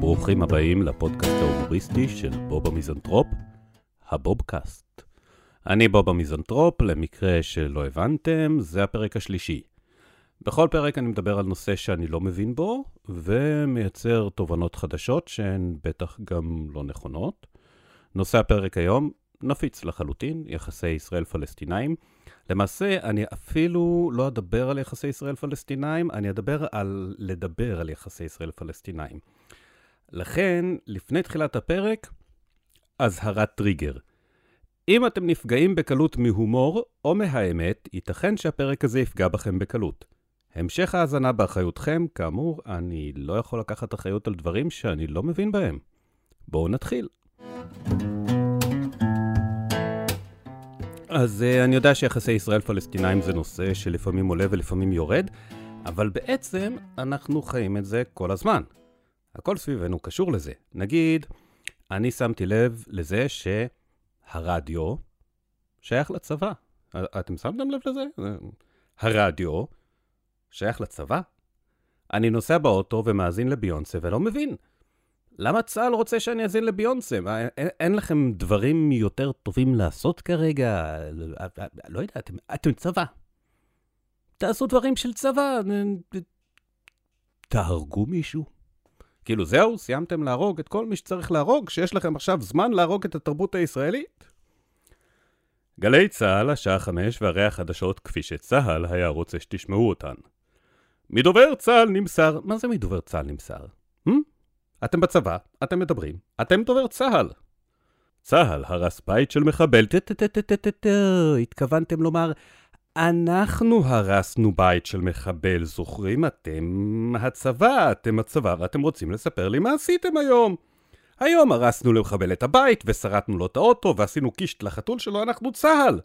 ברוכים הבאים לפודקאסט ההומוריסטי של בוב המיזנטרופ, הבובקאסט. אני בוב המיזנטרופ, למקרה שלא הבנתם, זה הפרק השלישי. בכל פרק אני מדבר על נושא שאני לא מבין בו, ומייצר תובנות חדשות שהן בטח גם לא נכונות. נושא הפרק היום נפיץ לחלוטין, יחסי ישראל-פלסטינאים. למעשה, אני אפילו לא אדבר על יחסי ישראל-פלסטינאים, אני אדבר על לדבר על יחסי ישראל-פלסטינאים. לכן, לפני תחילת הפרק, אזהרת טריגר. אם אתם נפגעים בקלות מהומור או מהאמת, ייתכן שהפרק הזה יפגע בכם בקלות. המשך ההאזנה באחריותכם, כאמור, אני לא יכול לקחת אחריות על דברים שאני לא מבין בהם. בואו נתחיל. אז uh, אני יודע שיחסי ישראל-פלסטינאים זה נושא שלפעמים עולה ולפעמים יורד, אבל בעצם אנחנו חיים את זה כל הזמן. הכל סביבנו קשור לזה. נגיד, אני שמתי לב לזה שהרדיו שייך לצבא. אתם שמתם לב לזה? הרדיו שייך לצבא? אני נוסע באוטו ומאזין לביונסה ולא מבין. למה צה"ל רוצה שאני אאזין לביונסה? אין, אין לכם דברים יותר טובים לעשות כרגע? לא יודע, אתם, אתם צבא. תעשו דברים של צבא. תהרגו מישהו. כאילו זהו, סיימתם להרוג את כל מי שצריך להרוג, שיש לכם עכשיו זמן להרוג את התרבות הישראלית? גלי צה"ל, השעה חמש, והרי החדשות כפי שצה"ל היה רוצה שתשמעו אותן. מדובר צה"ל נמסר, מה זה מדובר צה"ל נמסר? Hmm? אתם בצבא, אתם מדברים, אתם דובר צה"ל. צה"ל הרס בית של מחבל, התכוונתם לומר, אנחנו הרסנו בית של מחבל, זוכרים? אתם הצבא, אתם הצבא, ואתם רוצים לספר לי מה עשיתם היום. היום הרסנו למחבל את הבית, ושרטנו לו את האוטו, ועשינו קישט לחתול שלו, אנחנו צה"ל.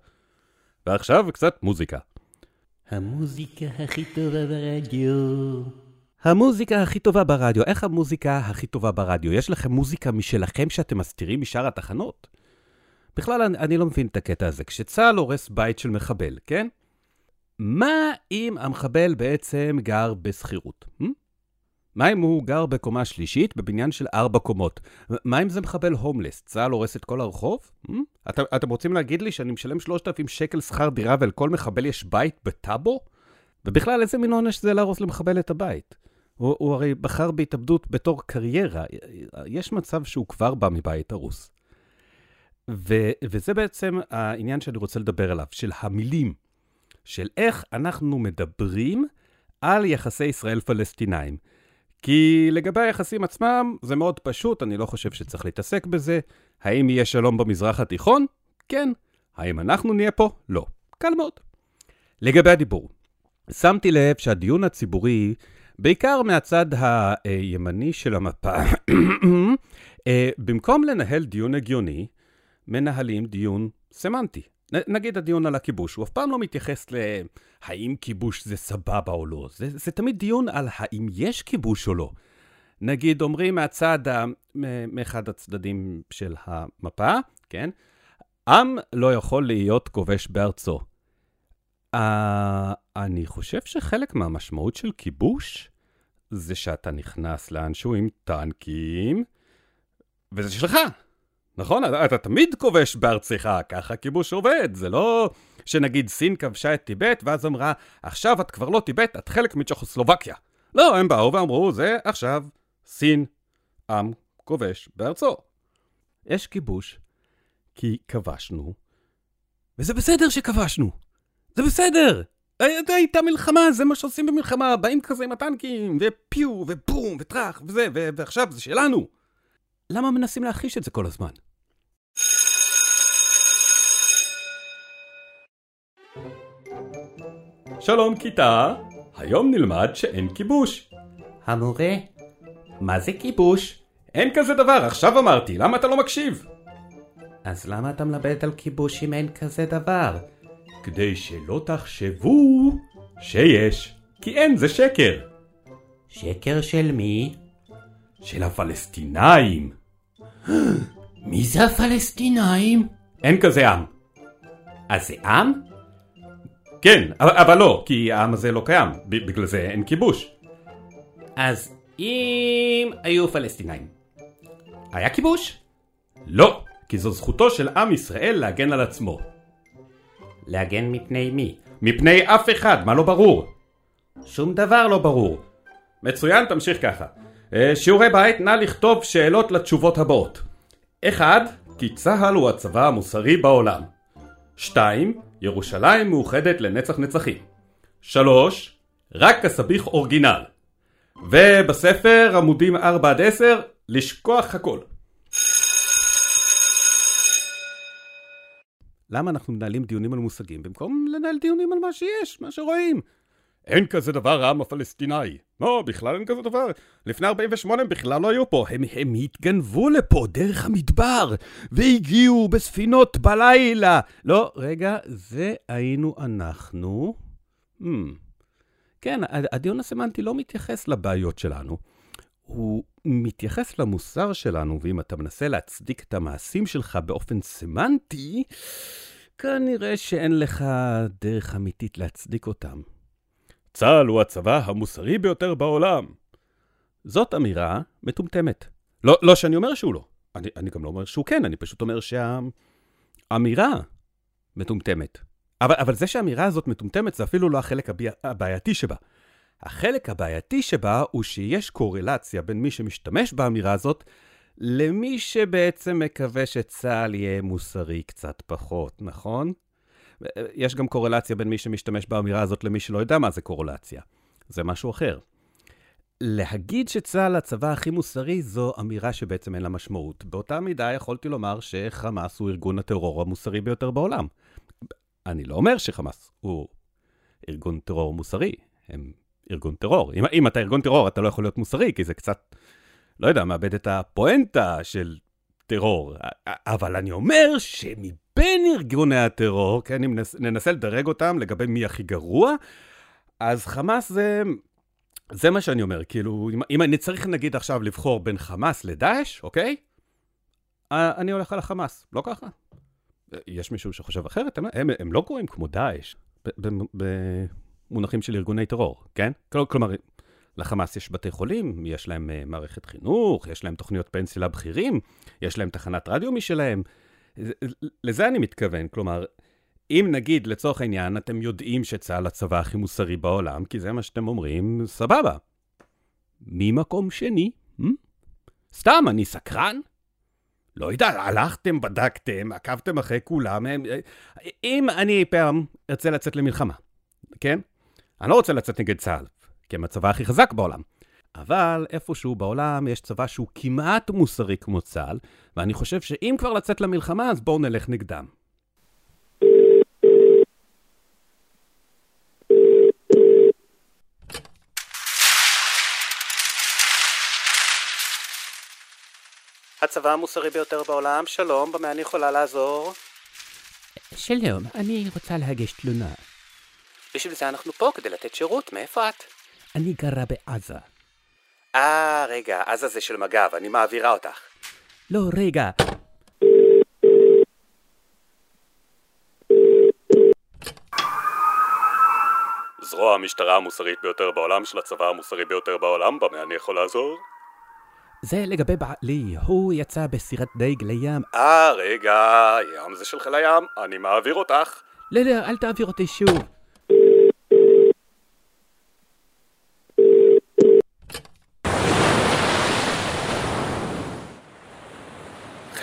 ועכשיו קצת מוזיקה. המוזיקה הכי טובה ברדיו. המוזיקה הכי טובה ברדיו. איך המוזיקה הכי טובה ברדיו? יש לכם מוזיקה משלכם שאתם מסתירים משאר התחנות? בכלל, אני, אני לא מבין את הקטע הזה. כשצה"ל הורס בית של מחבל, כן? מה אם המחבל בעצם גר בשכירות? Hmm? מה אם הוא גר בקומה שלישית בבניין של ארבע קומות? מה אם זה מחבל הומלס? צה"ל הורס את כל הרחוב? Hmm? את, אתם רוצים להגיד לי שאני משלם 3,000 שקל שכר דירה ולכל מחבל יש בית בטאבו? ובכלל, איזה מין עונש זה להרוס למחבל את הבית? הוא, הוא הרי בחר בהתאבדות בתור קריירה. יש מצב שהוא כבר בא מבית הרוס. ו, וזה בעצם העניין שאני רוצה לדבר עליו, של המילים, של איך אנחנו מדברים על יחסי ישראל-פלסטינאים. כי לגבי היחסים עצמם, זה מאוד פשוט, אני לא חושב שצריך להתעסק בזה. האם יהיה שלום במזרח התיכון? כן. האם אנחנו נהיה פה? לא. קל מאוד. לגבי הדיבור, שמתי לב שהדיון הציבורי, בעיקר מהצד הימני של המפה, אה, במקום לנהל דיון הגיוני, מנהלים דיון סמנטי. נגיד הדיון על הכיבוש, הוא אף פעם לא מתייחס להאם כיבוש זה סבבה או לא, זה, זה תמיד דיון על האם יש כיבוש או לא. נגיד אומרים מהצד, מאחד הצדדים של המפה, כן? עם לא יכול להיות כובש בארצו. Uh, אני חושב שחלק מהמשמעות של כיבוש זה שאתה נכנס לאנשהו עם טנקים, וזה שלך. נכון? אתה, אתה תמיד כובש בארצך, ככה כיבוש עובד. זה לא שנגיד סין כבשה את טיבט, ואז אמרה, עכשיו את כבר לא טיבט, את חלק מצ'כוסלובקיה. לא, הם באו ואמרו, זה עכשיו סין, עם כובש בארצו. יש כיבוש, כי כבשנו, וזה בסדר שכבשנו. זה בסדר! הייתה מלחמה, זה מה שעושים במלחמה, באים כזה עם הטנקים, ופיו, ובום, וטראח, וזה, ועכשיו זה שלנו. למה מנסים להכחיש את זה כל הזמן? שלום כיתה, היום נלמד שאין כיבוש. המורה, מה זה כיבוש? אין כזה דבר, עכשיו אמרתי, למה אתה לא מקשיב? אז למה אתה מלמד על כיבוש אם אין כזה דבר? כדי שלא תחשבו שיש, כי אין זה שקר. שקר של מי? של הפלסטינאים. מי זה הפלסטינאים? אין כזה עם. אז זה עם? כן, אבל, לא, כי העם הזה לא קיים, בגלל זה אין כיבוש. אז אם היו פלסטינאים, היה כיבוש? לא, כי זו זכותו של עם ישראל להגן על עצמו. להגן מפני מי? מפני אף אחד, מה לא ברור? שום דבר לא ברור. מצוין, תמשיך ככה. אה, שיעורי בית, נא לכתוב שאלות לתשובות הבאות. 1. כי צה"ל הוא הצבא המוסרי בעולם. 2. ירושלים מאוחדת לנצח נצחים. 3. רק הסביך אורגינל. ובספר עמודים 4 עד 10 לשכוח הכל. למה אנחנו מנהלים דיונים על מושגים במקום לנהל דיונים על מה שיש, מה שרואים? אין כזה דבר העם הפלסטיני. לא, בכלל אין כזה דבר. לפני 48 הם בכלל לא היו פה. הם, הם התגנבו לפה דרך המדבר, והגיעו בספינות בלילה. לא, רגע, זה היינו אנחנו. Hmm. כן, הדיון הסמנטי לא מתייחס לבעיות שלנו. הוא מתייחס למוסר שלנו, ואם אתה מנסה להצדיק את המעשים שלך באופן סמנטי, כנראה שאין לך דרך אמיתית להצדיק אותם. צה"ל הוא הצבא המוסרי ביותר בעולם. זאת אמירה מטומטמת. לא, לא שאני אומר שהוא לא. אני, אני גם לא אומר שהוא כן, אני פשוט אומר שהאמירה מטומטמת. אבל, אבל זה שהאמירה הזאת מטומטמת זה אפילו לא החלק הבע... הבעייתי שבה. החלק הבעייתי שבה הוא שיש קורלציה בין מי שמשתמש באמירה הזאת למי שבעצם מקווה שצה"ל יהיה מוסרי קצת פחות, נכון? יש גם קורלציה בין מי שמשתמש באמירה הזאת למי שלא יודע מה זה קורלציה. זה משהו אחר. להגיד שצה"ל הצבא הכי מוסרי זו אמירה שבעצם אין לה משמעות. באותה מידה יכולתי לומר שחמאס הוא ארגון הטרור המוסרי ביותר בעולם. אני לא אומר שחמאס הוא ארגון טרור מוסרי, הם ארגון טרור. אם, אם אתה ארגון טרור אתה לא יכול להיות מוסרי, כי זה קצת, לא יודע, מאבד את הפואנטה של טרור. אבל אני אומר שמ... בין ארגוני הטרור, כן, אם ננסה לדרג אותם לגבי מי הכי גרוע, אז חמאס זה... זה מה שאני אומר, כאילו, אם, אם אני צריך נגיד עכשיו לבחור בין חמאס לדאעש, אוקיי? אני הולך על החמאס, לא ככה? יש מישהו שחושב אחרת? הם, הם, הם לא גרועים כמו דאעש, במונחים של ארגוני טרור, כן? כלומר, לחמאס יש בתי חולים, יש להם uh, מערכת חינוך, יש להם תוכניות פנסיה לבכירים, יש להם תחנת רדיו משלהם. לזה אני מתכוון, כלומר, אם נגיד, לצורך העניין, אתם יודעים שצה"ל הצבא הכי מוסרי בעולם, כי זה מה שאתם אומרים, סבבה. ממקום שני, hmm? סתם, אני סקרן? לא יודע, הלכתם, בדקתם, עקבתם אחרי כולם. אם אני פעם ארצה לצאת למלחמה, כן? אני לא רוצה לצאת נגד צה"ל, כי הם הצבא הכי חזק בעולם. אבל איפשהו בעולם יש צבא שהוא כמעט מוסרי כמו צה"ל, ואני חושב שאם כבר לצאת למלחמה, אז בואו נלך נגדם. הצבא המוסרי ביותר בעולם, שלום, במה אני יכולה לעזור? שלום, אני רוצה להגיש תלונה. בשביל זה אנחנו פה, כדי לתת שירות, מאיפה את? אני גרה בעזה. אה, רגע, עזה זה של מג"ב, אני מעבירה אותך. לא, רגע. זרוע המשטרה המוסרית ביותר בעולם של הצבא המוסרי ביותר בעולם, במה אני יכול לעזור? זה לגבי בעלי, הוא יצא בסירת דייג לים. אה, רגע, ים זה של חיל הים, אני מעביר אותך. לא, לא, אל תעביר אותי שוב.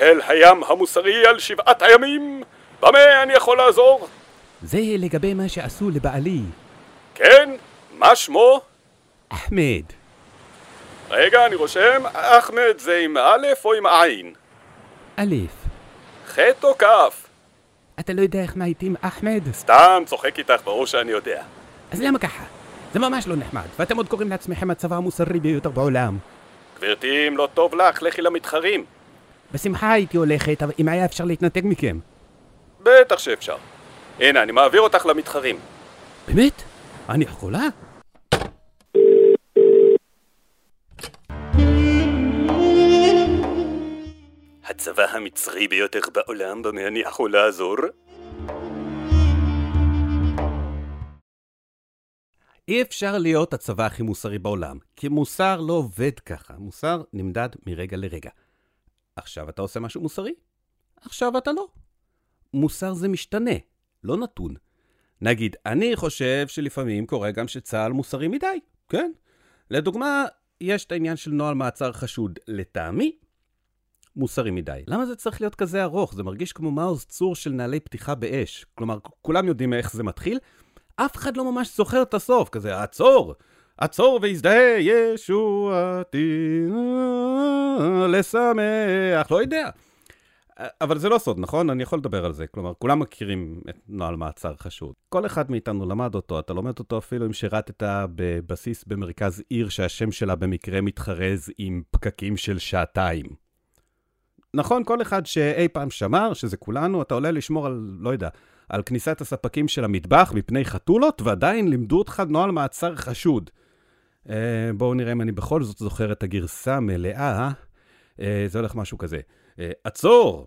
חיל הים המוסרי על שבעת הימים, במה אני יכול לעזור? זה לגבי מה שעשו לבעלי. כן? מה שמו? אחמד. רגע, אני רושם, אחמד זה עם א' או עם עין? א'. ח' או כ'? אתה לא יודע איך מעיטים אחמד? סתם, צוחק איתך, ברור שאני יודע. אז למה ככה? זה ממש לא נחמד, ואתם עוד קוראים לעצמכם הצבא המוסרי ביותר בעולם. גברתי, אם לא טוב לך, לכי למתחרים. בשמחה הייתי הולכת, אבל אם היה אפשר להתנתק מכם. בטח שאפשר. הנה, אני מעביר אותך למתחרים. באמת? אני יכולה? הצבא המצרי ביותר בעולם, במה אני יכול לעזור? אי אפשר להיות הצבא הכי מוסרי בעולם, כי מוסר לא עובד ככה. מוסר נמדד מרגע לרגע. עכשיו אתה עושה משהו מוסרי, עכשיו אתה לא. מוסר זה משתנה, לא נתון. נגיד, אני חושב שלפעמים קורה גם שצה"ל מוסרי מדי, כן? לדוגמה, יש את העניין של נוהל מעצר חשוד. לטעמי, מוסרי מדי. למה זה צריך להיות כזה ארוך? זה מרגיש כמו מעוז צור של נעלי פתיחה באש. כלומר, כולם יודעים איך זה מתחיל, אף אחד לא ממש זוכר את הסוף, כזה, עצור! עצור והזדהה, ישועתי, לשמח, לא יודע. אבל זה לא סוד, נכון? אני יכול לדבר על זה. כלומר, כולם מכירים את נוהל מעצר חשוד. כל אחד מאיתנו למד אותו, אתה לומד אותו אפילו אם שירתת בבסיס במרכז עיר שהשם שלה במקרה מתחרז עם פקקים של שעתיים. נכון, כל אחד שאי פעם שמר, שזה כולנו, אתה עולה לשמור על, לא יודע, על כניסת הספקים של המטבח מפני חתולות, ועדיין לימדו אותך נוהל מעצר חשוד. Uh, בואו נראה אם אני בכל זאת זוכר את הגרסה המלאה. Uh, זה הולך משהו כזה. Uh, עצור!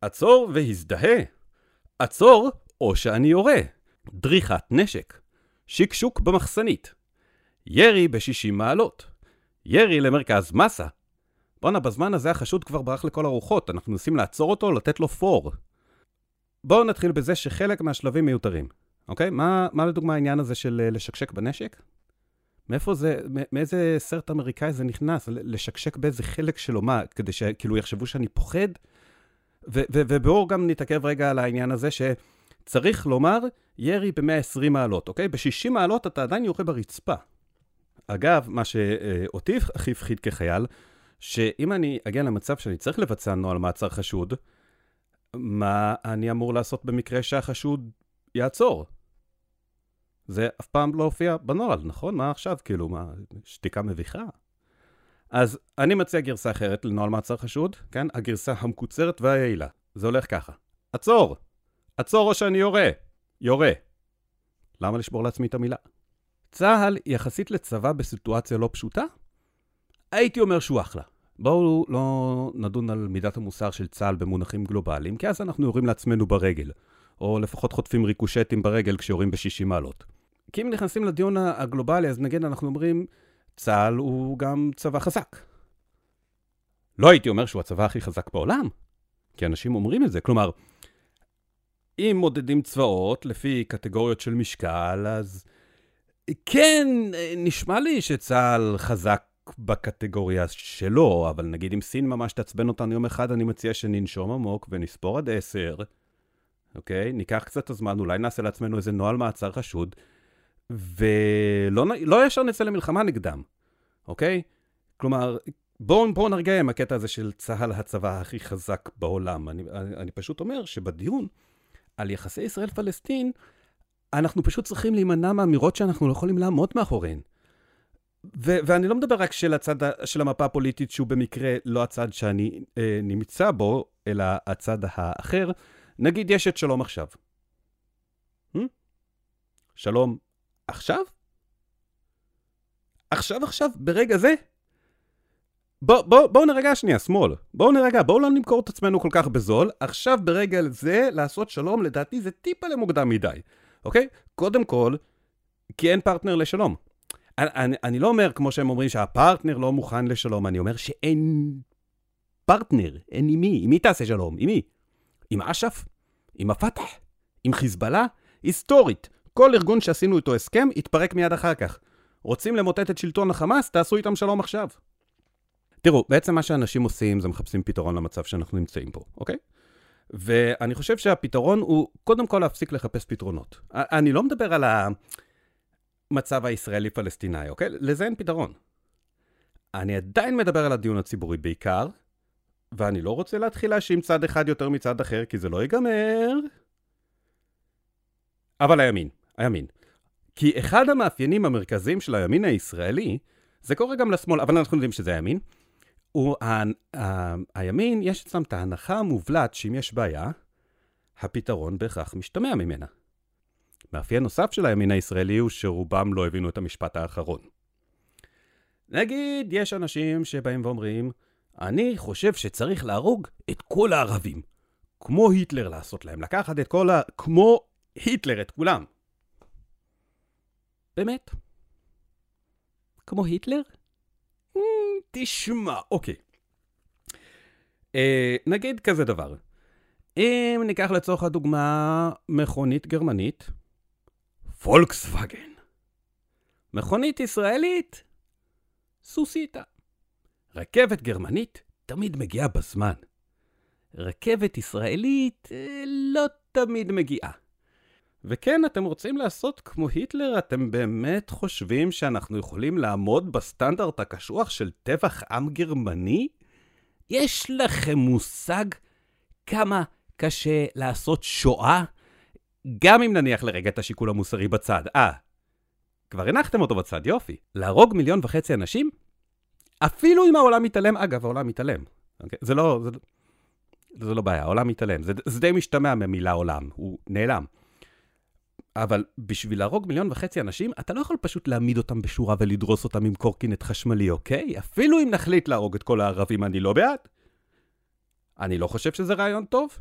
עצור והזדהה. עצור, או שאני יורה. דריכת נשק. שקשוק במחסנית. ירי ב-60 מעלות. ירי למרכז מסה. בואנה, בזמן הזה החשוד כבר ברח לכל הרוחות, אנחנו מנסים לעצור אותו, לתת לו פור. בואו נתחיל בזה שחלק מהשלבים מיותרים, אוקיי? מה, מה לדוגמה העניין הזה של לשקשק בנשק? מאיפה זה, מאיזה סרט אמריקאי זה נכנס? לשקשק באיזה חלק שלו, מה, כדי שכאילו יחשבו שאני פוחד? ובואו גם נתעכב רגע על העניין הזה שצריך לומר ירי ב-120 מעלות, אוקיי? ב-60 מעלות אתה עדיין יורה ברצפה. אגב, מה שאותי הכי הפחיד כחייל, שאם אני אגיע למצב שאני צריך לבצע נוהל מעצר חשוד, מה אני אמור לעשות במקרה שהחשוד יעצור? זה אף פעם לא הופיע בנוהל, נכון? מה עכשיו? כאילו, מה, שתיקה מביכה? אז אני מציע גרסה אחרת לנוהל מעצר חשוד, כן? הגרסה המקוצרת והיעילה. זה הולך ככה. עצור! עצור או שאני יורה! יורה. למה לשבור לעצמי את המילה? צה"ל, יחסית לצבא בסיטואציה לא פשוטה, הייתי אומר שהוא אחלה. בואו לא נדון על מידת המוסר של צה"ל במונחים גלובליים, כי אז אנחנו יורים לעצמנו ברגל, או לפחות חוטפים ריקושטים ברגל כשיורים ב-60 מעלות. כי אם נכנסים לדיון הגלובלי, אז נגיד אנחנו אומרים, צה"ל הוא גם צבא חזק. לא הייתי אומר שהוא הצבא הכי חזק בעולם, כי אנשים אומרים את זה. כלומר, אם מודדים צבאות לפי קטגוריות של משקל, אז כן, נשמע לי שצה"ל חזק בקטגוריה שלו, אבל נגיד אם סין ממש תעצבן אותנו יום אחד, אני מציע שננשום עמוק ונספור עד עשר, אוקיי? ניקח קצת הזמן, אולי נעשה לעצמנו איזה נוהל מעצר חשוד, ולא לא ישר נצא למלחמה נגדם, אוקיי? כלומר, בואו בוא נרגיע עם הקטע הזה של צה"ל הצבא הכי חזק בעולם. אני, אני, אני פשוט אומר שבדיון על יחסי ישראל-פלסטין, אנחנו פשוט צריכים להימנע מאמירות שאנחנו לא יכולים לעמוד מאחוריהן. ו- ואני לא מדבר רק של הצד של המפה הפוליטית, שהוא במקרה לא הצד שאני אה, נמצא בו, אלא הצד האחר. נגיד יש את שלום עכשיו. Hmm? שלום עכשיו? עכשיו עכשיו? ברגע זה? בואו בוא, בוא נרגע שנייה, שמאל. בואו נרגע, בואו לא נמכור את עצמנו כל כך בזול. עכשיו ברגע זה לעשות שלום, לדעתי זה טיפה למוקדם מדי. אוקיי? קודם כל, כי אין פרטנר לשלום. אני, אני לא אומר, כמו שהם אומרים, שהפרטנר לא מוכן לשלום, אני אומר שאין פרטנר, אין עם מי. עם מי תעשה שלום? עם מי? עם אש"ף? עם הפתח? עם חיזבאללה? היסטורית, כל ארגון שעשינו איתו הסכם, התפרק מיד אחר כך. רוצים למוטט את שלטון החמאס? תעשו איתם שלום עכשיו. תראו, בעצם מה שאנשים עושים זה מחפשים פתרון למצב שאנחנו נמצאים פה, אוקיי? ואני חושב שהפתרון הוא קודם כל להפסיק לחפש פתרונות. אני לא מדבר על. המצב הישראלי-פלסטיני, אוקיי? לזה אין פתרון. אני עדיין מדבר על הדיון הציבורי בעיקר, ואני לא רוצה להתחיל להאשים צד אחד יותר מצד אחר, כי זה לא ייגמר. אבל הימין, הימין. כי אחד המאפיינים המרכזיים של הימין הישראלי, זה קורה גם לשמאל, אבל אנחנו יודעים שזה הימין, הוא, ה, ה, הימין, יש אצלם את ההנחה המובלעת שאם יש בעיה, הפתרון בהכרח משתמע ממנה. מאפיין נוסף של הימין הישראלי הוא שרובם לא הבינו את המשפט האחרון. נגיד, יש אנשים שבאים ואומרים, אני חושב שצריך להרוג את כל הערבים. כמו היטלר לעשות להם, לקחת את כל ה... כמו היטלר, את כולם. באמת, כמו היטלר? Mm, תשמע, אוקיי. אה, נגיד כזה דבר. אם ניקח לצורך הדוגמה מכונית גרמנית, פולקסווגן. מכונית ישראלית, סוסיתא. רכבת גרמנית תמיד מגיעה בזמן. רכבת ישראלית אה, לא תמיד מגיעה. וכן, אתם רוצים לעשות כמו היטלר? אתם באמת חושבים שאנחנו יכולים לעמוד בסטנדרט הקשוח של טבח עם גרמני? יש לכם מושג כמה קשה לעשות שואה? גם אם נניח לרגע את השיקול המוסרי בצד. אה, כבר הנחתם אותו בצד, יופי. להרוג מיליון וחצי אנשים? אפילו אם העולם מתעלם, אגב, העולם מתעלם. אוקיי? זה לא, זה, זה לא בעיה, העולם מתעלם. זה, זה די משתמע מהמילה עולם, הוא נעלם. אבל בשביל להרוג מיליון וחצי אנשים, אתה לא יכול פשוט להעמיד אותם בשורה ולדרוס אותם עם קורקינט חשמלי, אוקיי? אפילו אם נחליט להרוג את כל הערבים, אני לא בעד. אני לא חושב שזה רעיון טוב.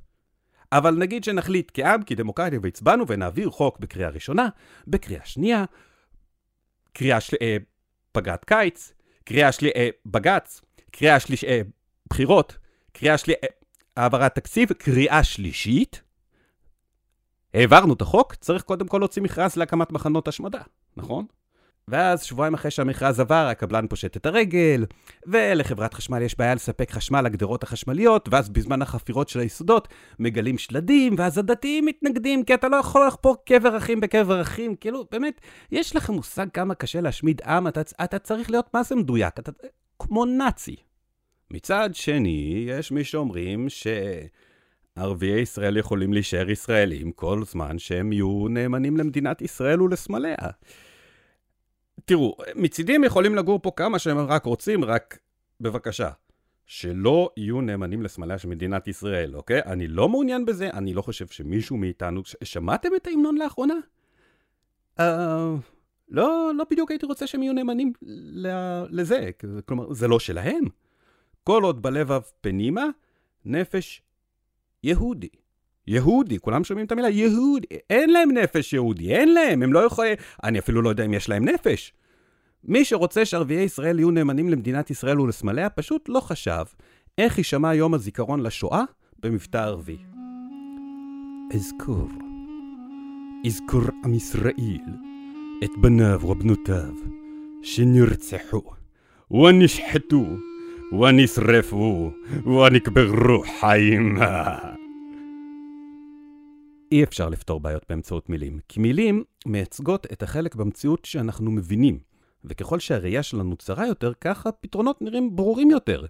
אבל נגיד שנחליט כעם, כדמוקרטיה, והצבענו ונעביר חוק בקריאה ראשונה, בקריאה שנייה, קריאה של... אה, פגרת קיץ, קריאה שלי... אה, בג"ץ, קריאה שלישית... אה, בחירות, קריאה שלישית... אה, העברת תקציב, קריאה שלישית. העברנו את החוק, צריך קודם כל להוציא מכרז להקמת מחנות השמדה, נכון? ואז שבועיים אחרי שהמכרז עבר, הקבלן פושט את הרגל, ולחברת חשמל יש בעיה לספק חשמל לגדרות החשמליות, ואז בזמן החפירות של היסודות מגלים שלדים, ואז הדתיים מתנגדים, כי אתה לא יכול לחפור קבר אחים בקבר אחים. כאילו, באמת, יש לכם מושג כמה קשה להשמיד עם, אתה, אתה צריך להיות מה זה מדויק, אתה כמו נאצי. מצד שני, יש מי שאומרים ש... ערביי ישראל יכולים להישאר ישראלים כל זמן שהם יהיו נאמנים למדינת ישראל ולסמליה. תראו, מצידי הם יכולים לגור פה כמה שהם רק רוצים, רק בבקשה, שלא יהיו נאמנים לסמליה של מדינת ישראל, אוקיי? אני לא מעוניין בזה, אני לא חושב שמישהו מאיתנו... שמעתם את ההמנון לאחרונה? Uh, לא, לא בדיוק הייתי רוצה שהם יהיו נאמנים לזה, כלומר, זה לא שלהם. כל עוד בלבב פנימה, נפש יהודי. יהודי, כולם שומעים את המילה יהודי, אין להם נפש יהודי, אין להם, הם לא יכולים, אני אפילו לא יודע אם יש להם נפש. מי שרוצה שערביי ישראל יהיו נאמנים למדינת ישראל ולסמליה, פשוט לא חשב איך יישמע יום הזיכרון לשואה במבטא ערבי. אזכור, אזכור עם ישראל, את בניו ובנותיו, שנרצחו, ונשחטו, ונשרפו, ונקברו חיים. אי אפשר לפתור בעיות באמצעות מילים, כי מילים מייצגות את החלק במציאות שאנחנו מבינים, וככל שהראייה שלנו צרה יותר, ככה פתרונות נראים ברורים יותר.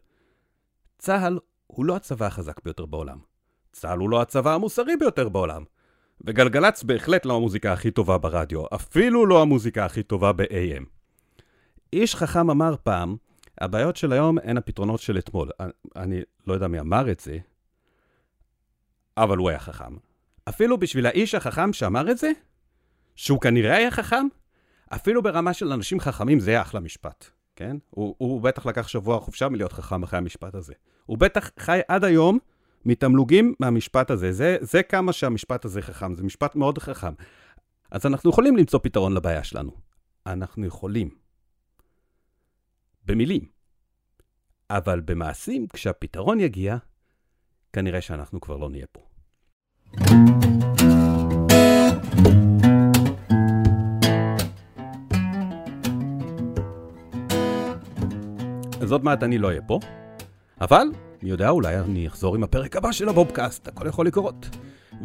צה"ל הוא לא הצבא החזק ביותר בעולם. צה"ל הוא לא הצבא המוסרי ביותר בעולם. וגלגלצ בהחלט לא המוזיקה הכי טובה ברדיו, אפילו לא המוזיקה הכי טובה ב-AM. איש חכם אמר פעם, הבעיות של היום הן הפתרונות של אתמול. אני, אני לא יודע מי אמר את זה, אבל הוא היה חכם. אפילו בשביל האיש החכם שאמר את זה, שהוא כנראה היה חכם, אפילו ברמה של אנשים חכמים זה היה אחלה משפט, כן? הוא, הוא בטח לקח שבוע חופשה מלהיות חכם אחרי המשפט הזה. הוא בטח חי עד היום מתמלוגים מהמשפט הזה. זה, זה כמה שהמשפט הזה חכם, זה משפט מאוד חכם. אז אנחנו יכולים למצוא פתרון לבעיה שלנו. אנחנו יכולים. במילים. אבל במעשים, כשהפתרון יגיע, כנראה שאנחנו כבר לא נהיה פה. אז עוד מעט אני לא אהיה פה, אבל מי יודע, אולי אני אחזור עם הפרק הבא של הבובקאסט, הכל יכול לקרות.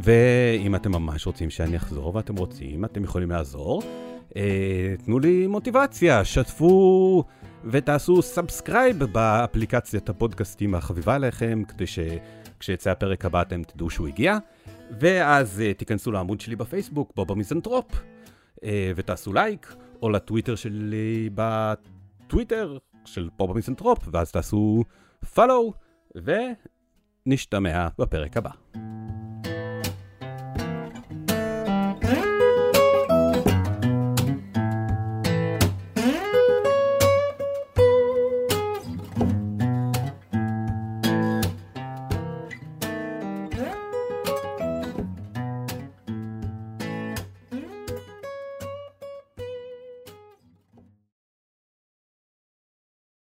ואם אתם ממש רוצים שאני אחזור ואתם רוצים, אתם יכולים לעזור. אה, תנו לי מוטיבציה, שתפו ותעשו subscribe באפליקציית הפודקאסטים החביבה עליכם, כדי שכשיצא הפרק הבא אתם תדעו שהוא הגיע. ואז אה, תיכנסו לעמוד שלי בפייסבוק, בוב המיזנטרופ, אה, ותעשו לייק, או לטוויטר שלי בטוויטר של בוב המיזנטרופ, ואז תעשו follow, ונשתמע בפרק הבא.